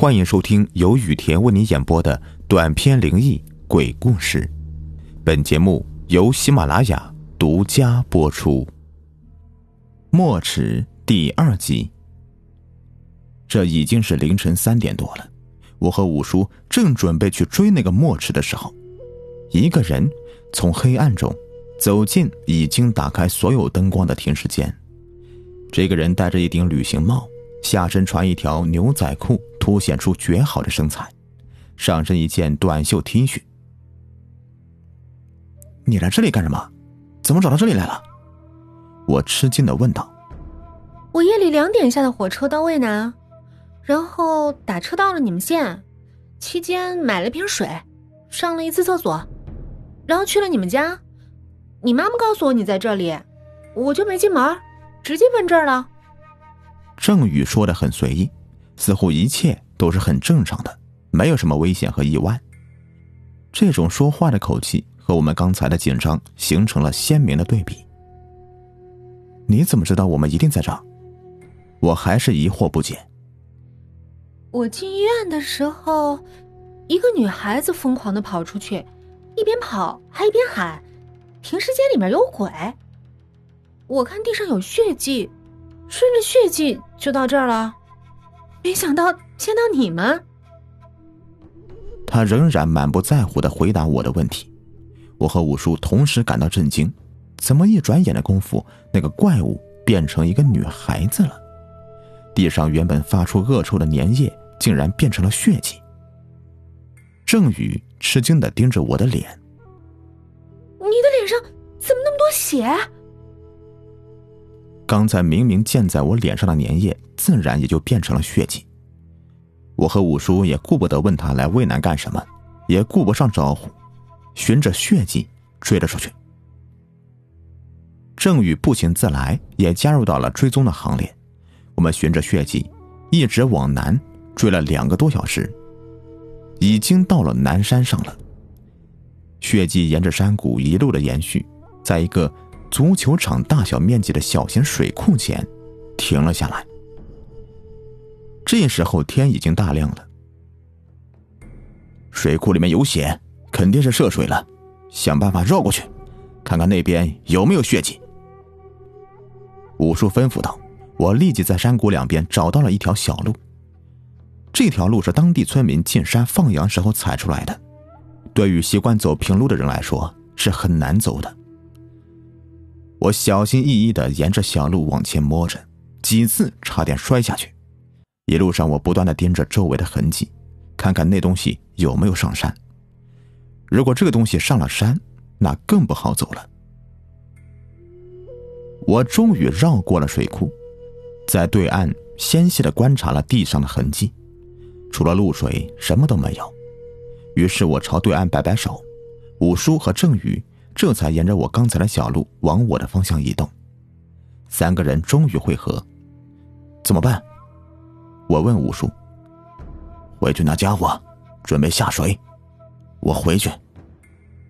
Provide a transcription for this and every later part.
欢迎收听由雨田为你演播的短篇灵异鬼故事。本节目由喜马拉雅独家播出。墨池第二集。这已经是凌晨三点多了，我和五叔正准备去追那个墨池的时候，一个人从黑暗中走进已经打开所有灯光的停尸间。这个人戴着一顶旅行帽。下身穿一条牛仔裤，凸显出绝好的身材；上身一件短袖 T 恤。你来这里干什么？怎么找到这里来了？我吃惊的问道。我夜里两点下的火车到渭南，然后打车到了你们县，期间买了瓶水，上了一次厕所，然后去了你们家。你妈妈告诉我你在这里，我就没进门，直接奔这儿了。郑宇说的很随意，似乎一切都是很正常的，没有什么危险和意外。这种说话的口气和我们刚才的紧张形成了鲜明的对比。你怎么知道我们一定在这儿？我还是疑惑不解。我进医院的时候，一个女孩子疯狂的跑出去，一边跑还一边喊：“停尸间里面有鬼！”我看地上有血迹。顺着血迹就到这儿了，没想到见到你们。他仍然满不在乎的回答我的问题，我和五叔同时感到震惊：怎么一转眼的功夫，那个怪物变成一个女孩子了？地上原本发出恶臭的粘液，竟然变成了血迹。郑宇吃惊的盯着我的脸：“你的脸上怎么那么多血？”刚才明明溅在我脸上的粘液，自然也就变成了血迹。我和五叔也顾不得问他来渭南干什么，也顾不上招呼，循着血迹追了出去。郑宇不请自来，也加入到了追踪的行列。我们循着血迹一直往南追了两个多小时，已经到了南山上了。血迹沿着山谷一路的延续，在一个。足球场大小面积的小型水库前，停了下来。这时候天已经大亮了。水库里面有血，肯定是涉水了，想办法绕过去，看看那边有没有血迹。武叔吩咐道：“我立即在山谷两边找到了一条小路，这条路是当地村民进山放羊时候踩出来的，对于习惯走平路的人来说是很难走的。”我小心翼翼的沿着小路往前摸着，几次差点摔下去。一路上，我不断的盯着周围的痕迹，看看那东西有没有上山。如果这个东西上了山，那更不好走了。我终于绕过了水库，在对岸纤细的观察了地上的痕迹，除了露水，什么都没有。于是我朝对岸摆摆手，五叔和郑宇。这才沿着我刚才的小路往我的方向移动，三个人终于汇合。怎么办？我问五叔。回去拿家伙，准备下水。我回去，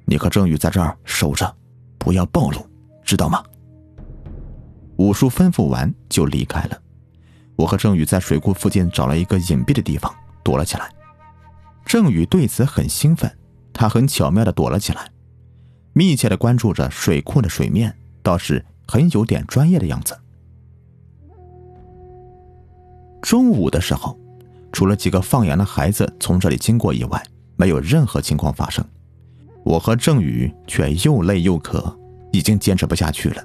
你和郑宇在这儿守着，不要暴露，知道吗？五叔吩咐完就离开了。我和郑宇在水库附近找了一个隐蔽的地方躲了起来。郑宇对此很兴奋，他很巧妙的躲了起来。密切的关注着水库的水面，倒是很有点专业的样子。中午的时候，除了几个放羊的孩子从这里经过以外，没有任何情况发生。我和郑宇却又累又渴，已经坚持不下去了。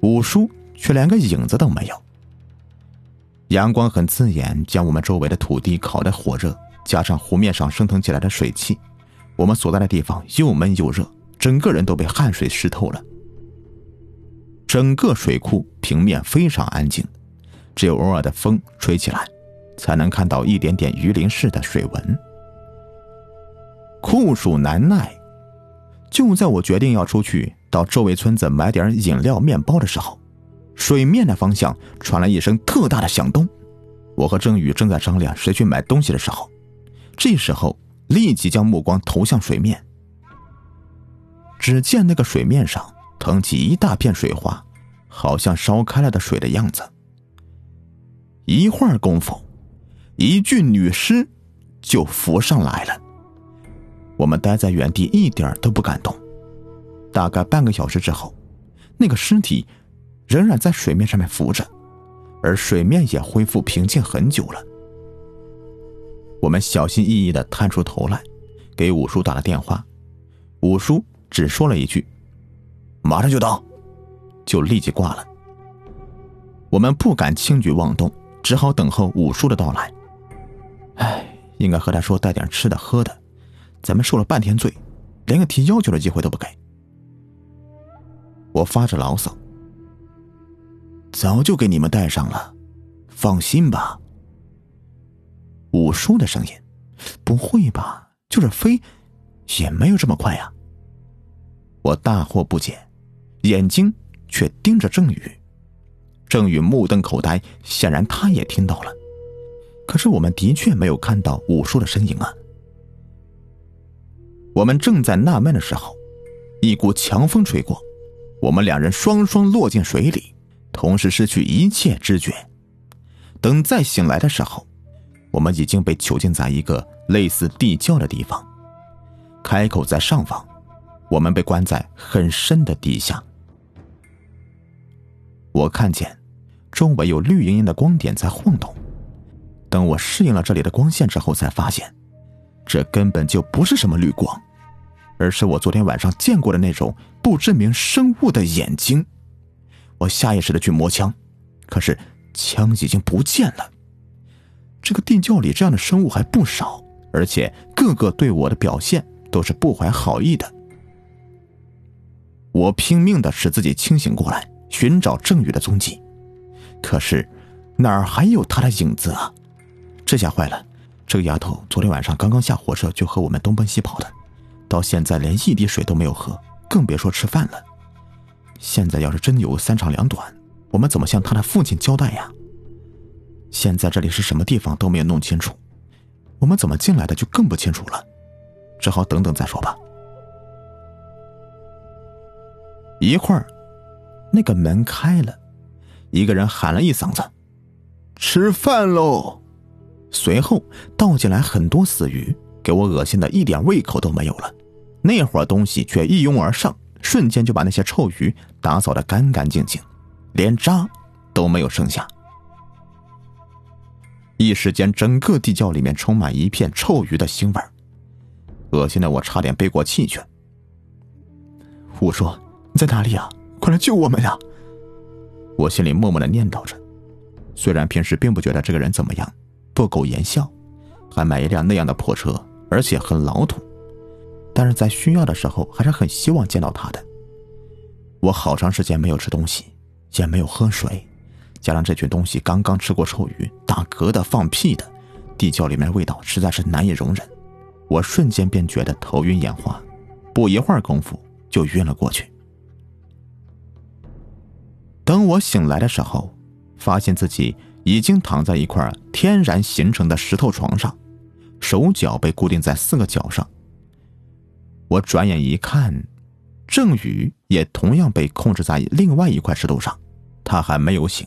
五叔却连个影子都没有。阳光很刺眼，将我们周围的土地烤得火热，加上湖面上升腾起来的水汽。我们所在的地方又闷又热，整个人都被汗水湿透了。整个水库平面非常安静，只有偶尔的风吹起来，才能看到一点点鱼鳞似的水纹。酷暑难耐，就在我决定要出去到周围村子买点饮料、面包的时候，水面的方向传来一声特大的响动。我和郑宇正在商量谁去买东西的时候，这时候。立即将目光投向水面，只见那个水面上腾起一大片水花，好像烧开了的水的样子。一会儿功夫，一具女尸就浮上来了。我们待在原地一点都不敢动。大概半个小时之后，那个尸体仍然在水面上面浮着，而水面也恢复平静很久了。我们小心翼翼的探出头来，给五叔打了电话。五叔只说了一句：“马上就到。”就立即挂了。我们不敢轻举妄动，只好等候五叔的到来。唉，应该和他说带点吃的喝的，咱们受了半天罪，连个提要求的机会都不给。我发着牢骚：“早就给你们带上了，放心吧。”五叔的声音：“不会吧？就是飞，也没有这么快呀。”我大惑不解，眼睛却盯着郑宇。郑宇目瞪口呆，显然他也听到了。可是我们的确没有看到五叔的身影啊！我们正在纳闷的时候，一股强风吹过，我们两人双双落进水里，同时失去一切知觉。等再醒来的时候，我们已经被囚禁在一个类似地窖的地方，开口在上方，我们被关在很深的底下。我看见周围有绿莹莹的光点在晃动。等我适应了这里的光线之后，才发现，这根本就不是什么绿光，而是我昨天晚上见过的那种不知名生物的眼睛。我下意识的去摸枪，可是枪已经不见了。这个地窖里这样的生物还不少，而且个个对我的表现都是不怀好意的。我拼命的使自己清醒过来，寻找郑宇的踪迹，可是哪儿还有他的影子啊？这下坏了，这个丫头昨天晚上刚刚下火车就和我们东奔西跑的，到现在连一滴水都没有喝，更别说吃饭了。现在要是真有三长两短，我们怎么向他的父亲交代呀？现在这里是什么地方都没有弄清楚，我们怎么进来的就更不清楚了，只好等等再说吧。一会儿，那个门开了，一个人喊了一嗓子：“吃饭喽！”随后倒进来很多死鱼，给我恶心的一点胃口都没有了。那伙东西却一拥而上，瞬间就把那些臭鱼打扫的干干净净，连渣都没有剩下。一时间，整个地窖里面充满一片臭鱼的腥味恶心的我差点背过气去。我说：“你在哪里啊？快来救我们呀！”我心里默默的念叨着，虽然平时并不觉得这个人怎么样，不苟言笑，还买一辆那样的破车，而且很老土，但是在需要的时候还是很希望见到他的。我好长时间没有吃东西，也没有喝水。加上这群东西刚刚吃过臭鱼，打嗝的、放屁的，地窖里面味道实在是难以容忍。我瞬间便觉得头晕眼花，不一会儿功夫就晕了过去。等我醒来的时候，发现自己已经躺在一块天然形成的石头床上，手脚被固定在四个角上。我转眼一看，郑宇也同样被控制在另外一块石头上，他还没有醒。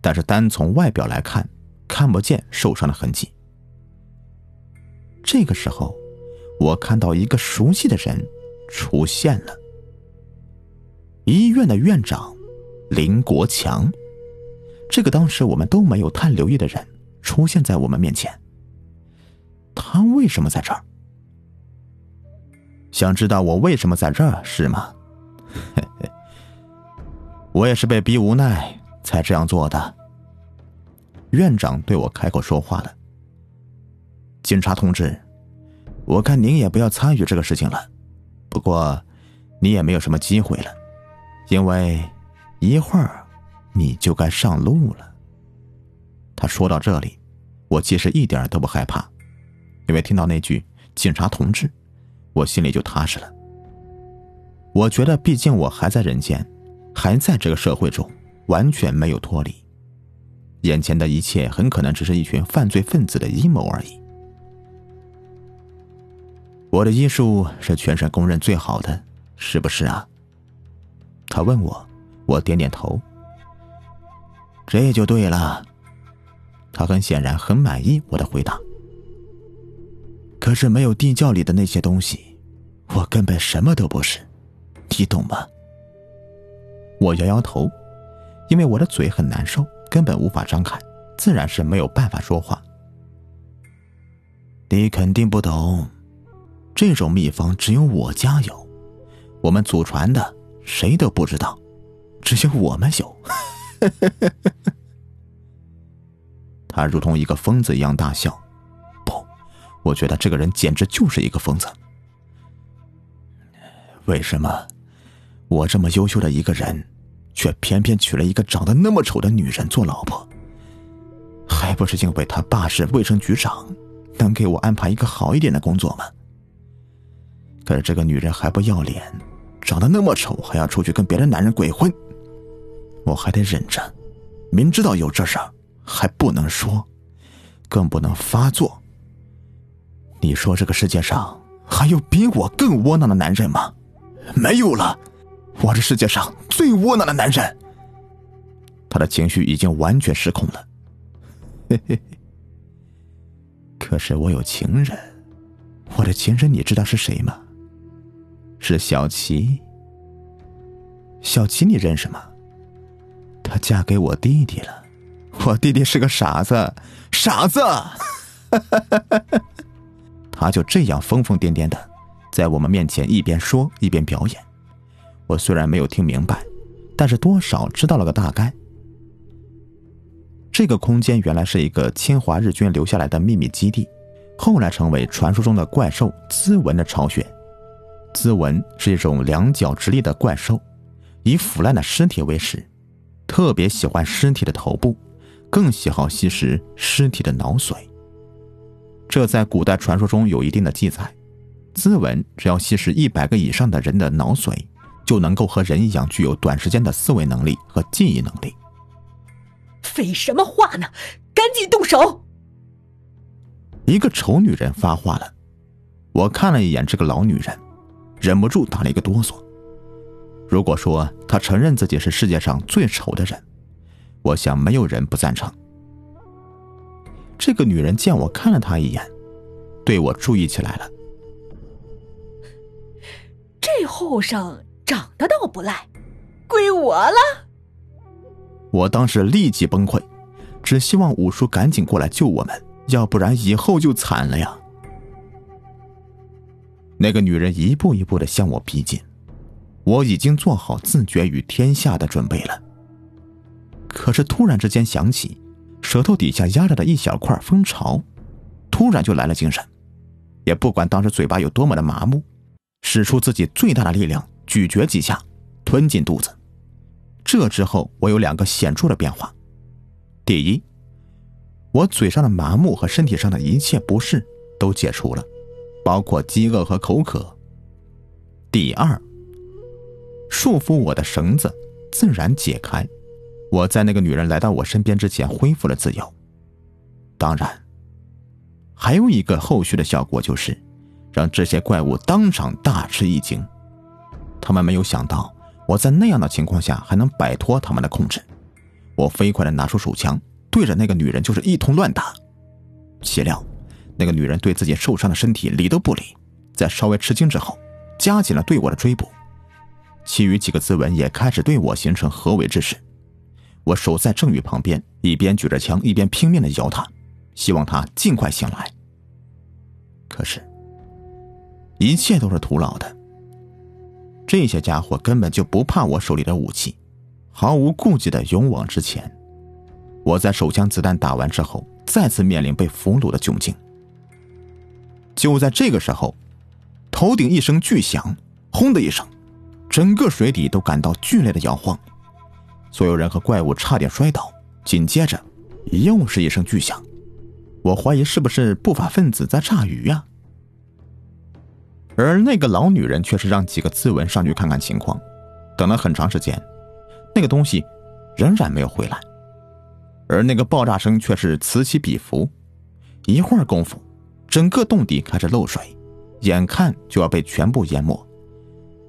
但是单从外表来看，看不见受伤的痕迹。这个时候，我看到一个熟悉的人出现了。医院的院长林国强，这个当时我们都没有太留意的人出现在我们面前。他为什么在这儿？想知道我为什么在这儿是吗？我也是被逼无奈。才这样做的。院长对我开口说话了：“警察同志，我看您也不要参与这个事情了。不过，你也没有什么机会了，因为一会儿你就该上路了。”他说到这里，我其实一点都不害怕，因为听到那句“警察同志”，我心里就踏实了。我觉得，毕竟我还在人间，还在这个社会中。完全没有脱离，眼前的一切很可能只是一群犯罪分子的阴谋而已。我的医术是全省公认最好的，是不是啊？他问我，我点点头。这就对了。他很显然很满意我的回答。可是没有地窖里的那些东西，我根本什么都不是，你懂吗？我摇摇头，因为我的嘴很难受，根本无法张开，自然是没有办法说话。你肯定不懂，这种秘方只有我家有，我们祖传的谁都不知道，只有我们有。他如同一个疯子一样大笑。不，我觉得这个人简直就是一个疯子。为什么我这么优秀的一个人，却偏偏娶了一个长得那么丑的女人做老婆？还不是因为他爸是卫生局长，能给我安排一个好一点的工作吗？可是这个女人还不要脸，长得那么丑，还要出去跟别的男人鬼混，我还得忍着。明知道有这事儿，还不能说，更不能发作。你说这个世界上还有比我更窝囊的男人吗？没有了，我是世界上最窝囊的男人。他的情绪已经完全失控了。嘿嘿，可是我有情人，我的情人你知道是谁吗？是小琪。小琪你认识吗？她嫁给我弟弟了，我弟弟是个傻子，傻子。他就这样疯疯癫癫的，在我们面前一边说一边表演。我虽然没有听明白，但是多少知道了个大概。这个空间原来是一个侵华日军留下来的秘密基地，后来成为传说中的怪兽兹文的巢穴。兹文是一种两脚直立的怪兽，以腐烂的尸体为食。特别喜欢尸体的头部，更喜好吸食尸体的脑髓。这在古代传说中有一定的记载。兹文只要吸食一百个以上的人的脑髓，就能够和人一样具有短时间的思维能力和记忆能力。废什么话呢？赶紧动手！一个丑女人发话了。我看了一眼这个老女人，忍不住打了一个哆嗦。如果说他承认自己是世界上最丑的人，我想没有人不赞成。这个女人见我看了她一眼，对我注意起来了。这后生长得倒不赖，归我了。我当时立即崩溃，只希望五叔赶紧过来救我们，要不然以后就惨了呀。那个女人一步一步的向我逼近。我已经做好自绝于天下的准备了，可是突然之间想起舌头底下压着的一小块蜂巢，突然就来了精神，也不管当时嘴巴有多么的麻木，使出自己最大的力量咀嚼几下，吞进肚子。这之后，我有两个显著的变化：第一，我嘴上的麻木和身体上的一切不适都解除了，包括饥饿和口渴；第二。束缚我的绳子自然解开，我在那个女人来到我身边之前恢复了自由。当然，还有一个后续的效果就是，让这些怪物当场大吃一惊。他们没有想到我在那样的情况下还能摆脱他们的控制。我飞快的拿出手枪，对着那个女人就是一通乱打。岂料，那个女人对自己受伤的身体理都不理，在稍微吃惊之后，加紧了对我的追捕。其余几个兹文也开始对我形成合围之势，我守在郑宇旁边，一边举着枪，一边拼命的摇他，希望他尽快醒来。可是，一切都是徒劳的。这些家伙根本就不怕我手里的武器，毫无顾忌的勇往直前。我在手枪子弹打完之后，再次面临被俘虏的窘境。就在这个时候，头顶一声巨响，轰的一声。整个水底都感到剧烈的摇晃，所有人和怪物差点摔倒。紧接着，又是一声巨响，我怀疑是不是不法分子在炸鱼呀？而那个老女人却是让几个自文上去看看情况，等了很长时间，那个东西仍然没有回来，而那个爆炸声却是此起彼伏，一会儿功夫，整个洞底开始漏水，眼看就要被全部淹没。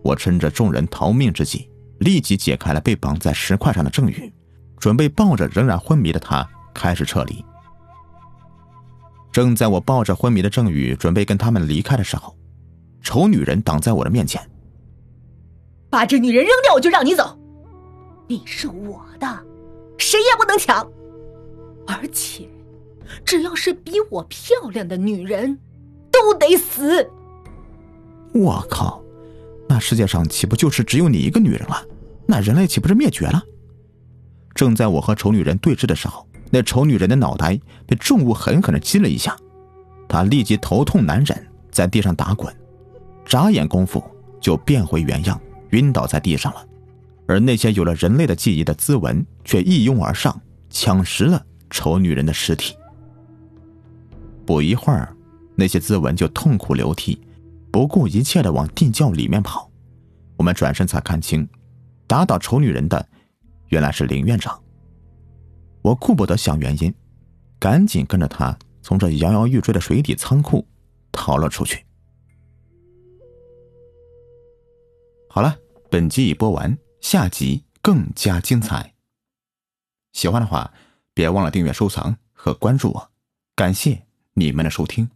我趁着众人逃命之际，立即解开了被绑在石块上的郑宇，准备抱着仍然昏迷的他开始撤离。正在我抱着昏迷的郑宇准备跟他们离开的时候，丑女人挡在我的面前。把这女人扔掉，我就让你走。你是我的，谁也不能抢。而且，只要是比我漂亮的女人，都得死。我靠，那世界上岂不就是只有你一个女人了？那人类岂不是灭绝了？正在我和丑女人对峙的时候，那丑女人的脑袋被重物狠狠的击了一下，她立即头痛难忍，在地上打滚，眨眼功夫就变回原样，晕倒在地上了。而那些有了人类的记忆的兹文却一拥而上，抢食了丑女人的尸体。不一会儿，那些兹文就痛哭流涕，不顾一切的往地窖里面跑。我们转身才看清，打倒丑女人的原来是林院长。我顾不得想原因，赶紧跟着他从这摇摇欲坠的水底仓库逃了出去。好了，本集已播完。下集更加精彩，喜欢的话别忘了订阅、收藏和关注我，感谢你们的收听。